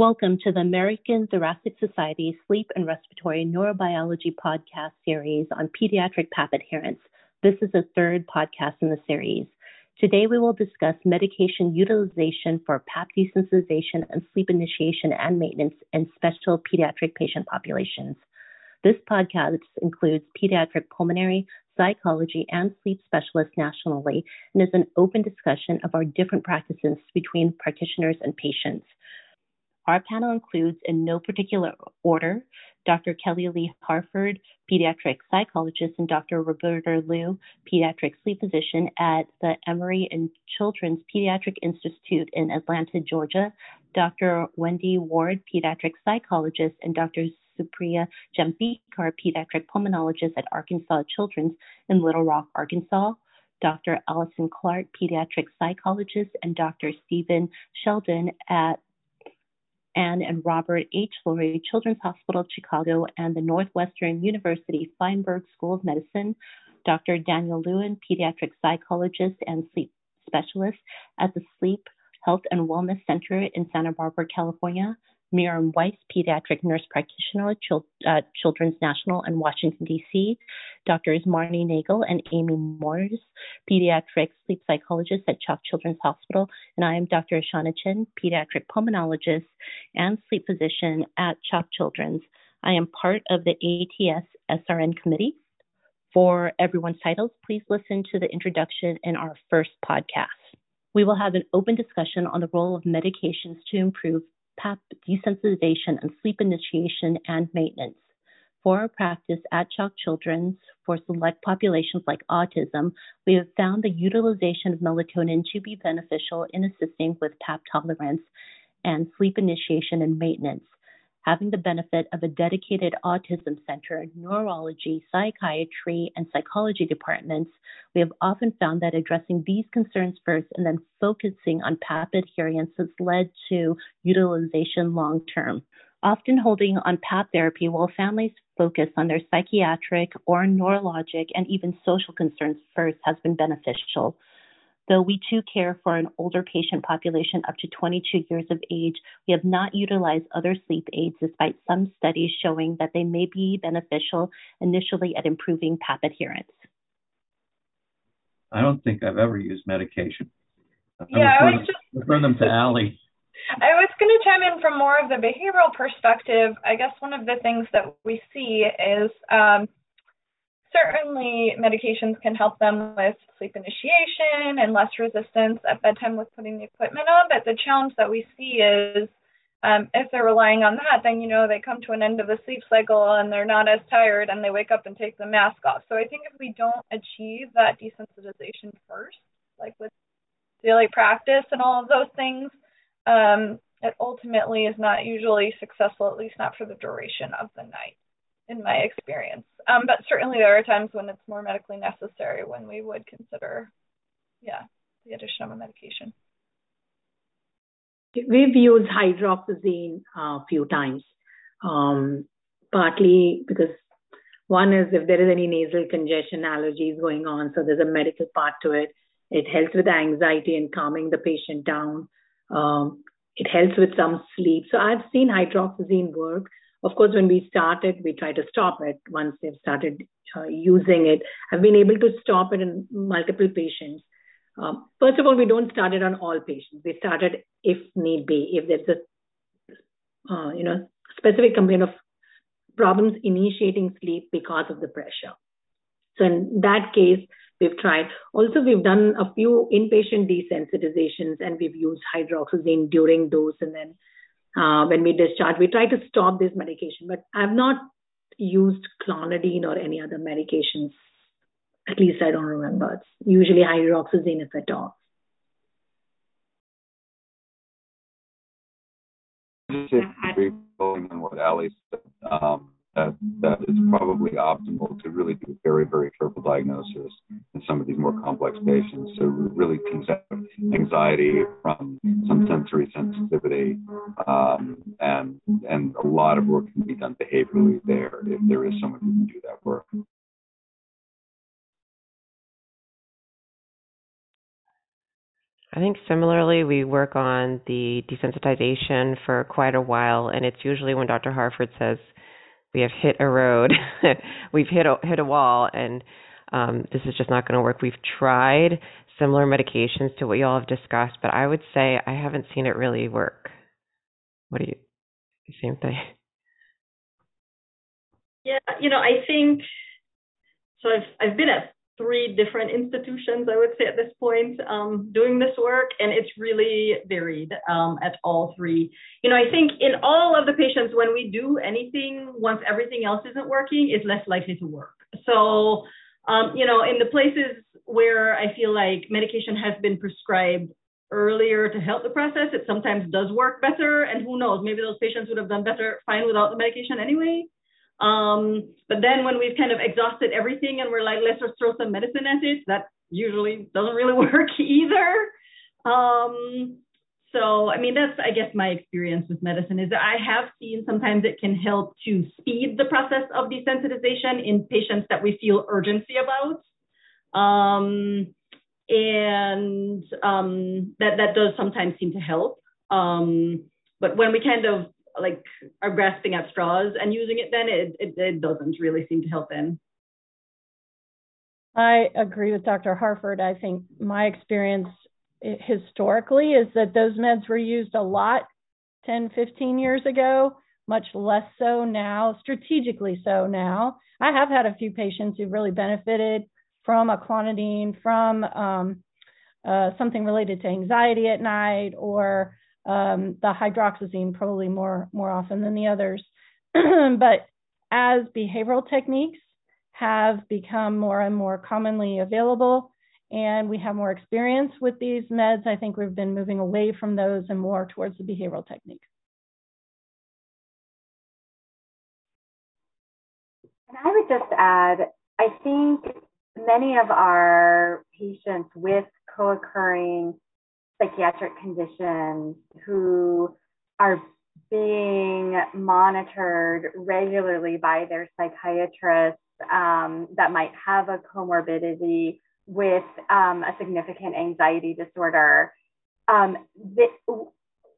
Welcome to the American Thoracic Society Sleep and Respiratory Neurobiology podcast series on pediatric PAP adherence. This is the third podcast in the series. Today we will discuss medication utilization for PAP desensitization and sleep initiation and maintenance in special pediatric patient populations. This podcast includes pediatric pulmonary, psychology, and sleep specialists nationally and is an open discussion of our different practices between practitioners and patients. Our panel includes, in no particular order, Dr. Kelly Lee Harford, pediatric psychologist, and Dr. Roberta Leu, pediatric sleep physician at the Emory and Children's Pediatric Institute in Atlanta, Georgia, Dr. Wendy Ward, pediatric psychologist, and Dr. Supriya Jambhekar, pediatric pulmonologist at Arkansas Children's in Little Rock, Arkansas. Dr. Allison Clark, pediatric psychologist, and Dr. Stephen Sheldon at Anne and Robert H. Lurie Children's Hospital of Chicago and the Northwestern University Feinberg School of Medicine, Dr. Daniel Lewin, pediatric psychologist and sleep specialist at the Sleep Health and Wellness Center in Santa Barbara, California, Miriam Weiss, pediatric nurse practitioner at uh, Children's National in Washington, D.C., Drs. Marnie Nagel and Amy Morris, pediatric sleep psychologist at CHOC Children's Hospital, and I am Dr. Ashana Chen, pediatric pulmonologist and sleep physician at CHOC Children's. I am part of the ATS SRN committee. For everyone's titles, please listen to the introduction in our first podcast. We will have an open discussion on the role of medications to improve Desensitization and sleep initiation and maintenance. For our practice at CHOC Children's for select populations like autism, we have found the utilization of melatonin to be beneficial in assisting with PAP tolerance and sleep initiation and maintenance having the benefit of a dedicated autism center, neurology, psychiatry, and psychology departments, we have often found that addressing these concerns first and then focusing on PAP adherence has led to utilization long term. Often holding on PAP therapy while families focus on their psychiatric or neurologic and even social concerns first has been beneficial. Though we too care for an older patient population up to 22 years of age, we have not utilized other sleep aids despite some studies showing that they may be beneficial initially at improving PAP adherence. I don't think I've ever used medication. Yeah, I was just refer them to Allie. I was going to chime in from more of the behavioral perspective. I guess one of the things that we see is um, certainly medications can help them with sleep initiation and less resistance at bedtime with putting the equipment on. But the challenge that we see is um, if they're relying on that, then you know they come to an end of the sleep cycle and they're not as tired and they wake up and take the mask off. So I think if we don't achieve that desensitization first, like with daily practice and all of those things, um, it ultimately is not usually successful, at least not for the duration of the night in my experience. Um, but certainly there are times when it's more medically necessary when we would consider, yeah, the addition of a medication. We've used hydroxyzine a few times, um, partly because one is if there is any nasal congestion, allergies going on, so there's a medical part to it. It helps with anxiety and calming the patient down. Um, it helps with some sleep. So I've seen hydroxyzine work. Of course, when we started, we try to stop it once they've started uh, using it. I've been able to stop it in multiple patients. Um, first of all, we don't start it on all patients. We started if need be, if there's a uh, you know specific complaint of problems initiating sleep because of the pressure. So in that case, we've tried. Also, we've done a few inpatient desensitizations and we've used hydroxyzine during dose and then uh, when we discharge. We try to stop this medication, but I've not used clonidine or any other medications. At least I don't remember. It's usually hydroxyzine if at all. Just on what Ali said, um, that, that it's probably optimal to really do very, very careful diagnosis in some of these more complex patients. So really tease out anxiety from some sensory sensitivity, um, and and a lot of work can be done behaviorally there if there is someone who can do that work. I think similarly, we work on the desensitization for quite a while, and it's usually when Dr. Harford says we have hit a road, we've hit a, hit a wall, and um, this is just not going to work. We've tried similar medications to what you all have discussed, but I would say I haven't seen it really work. What do you? Same thing. Yeah, you know, I think so. I've I've been at three different institutions, I would say at this point, um, doing this work, and it's really varied um, at all three. You know, I think in all of the patients, when we do anything, once everything else isn't working, it's less likely to work. So, um, you know, in the places where I feel like medication has been prescribed earlier to help the process, it sometimes does work better. And who knows, maybe those patients would have done better fine without the medication anyway. Um, but then when we've kind of exhausted everything and we're like, let's just throw some medicine at it, that usually doesn't really work either. Um, so, I mean, that's, I guess, my experience with medicine is that I have seen sometimes it can help to speed the process of desensitization in patients that we feel urgency about. Um, and um, that, that does sometimes seem to help. Um, but when we kind of like are grasping at straws and using it, then it, it, it doesn't really seem to help them. I agree with Dr. Harford. I think my experience historically is that those meds were used a lot 10, 15 years ago, much less so now, strategically so now. I have had a few patients who really benefited from a clonidine, from um, uh, something related to anxiety at night or um, the hydroxyzine probably more more often than the others. but as behavioral techniques have become more and more commonly available and we have more experience with these meds, I think we've been moving away from those and more towards the behavioral techniques. And I would just add, I think many of our patients with co-occurring psychiatric conditions who are being monitored regularly by their psychiatrists um, that might have a comorbidity with um, a significant anxiety disorder. Um,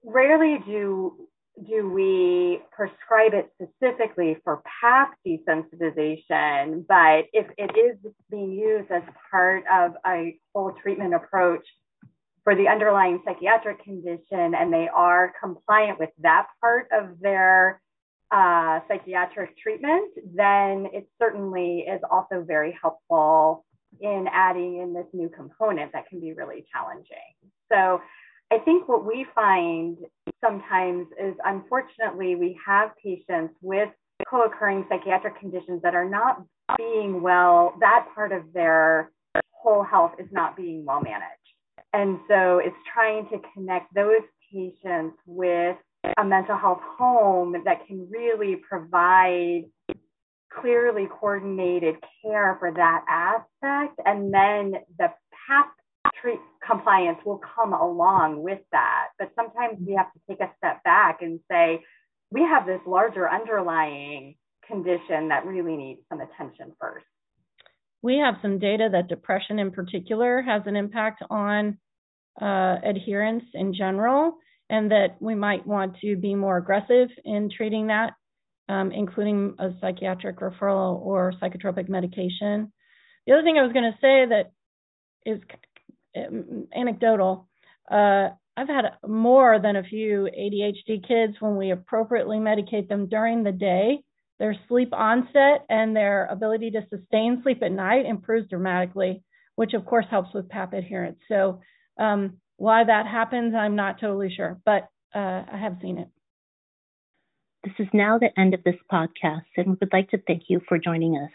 rarely do do we prescribe it specifically for PAP desensitization, but if it is being used as part of a whole treatment approach for the underlying psychiatric condition and they are compliant with that part of their uh, psychiatric treatment, then it certainly is also very helpful in adding in this new component that can be really challenging. So I think what we find sometimes is unfortunately we have patients with co-occurring psychiatric conditions that are not being well, that part of their whole health is not being well managed. And so it's trying to connect those patients with a mental health home that can really provide clearly coordinated care for that aspect. And then the PAP treat compliance will come along with that. But sometimes we have to take a step back and say, we have this larger underlying condition that really needs some attention first we have some data that depression in particular has an impact on uh, adherence in general, and that we might want to be more aggressive in treating that, um, including a psychiatric referral or psychotropic medication. The other thing I was going to say that is um, anecdotal. Uh, I've had more than a few ADHD kids when we appropriately medicate them during the day their sleep onset and their ability to sustain sleep at night improves dramatically, which of course helps with PAP adherence. So um, why that happens, I'm not totally sure, but uh, I have seen it. This is now the end of this podcast, and we would like to thank you for joining us.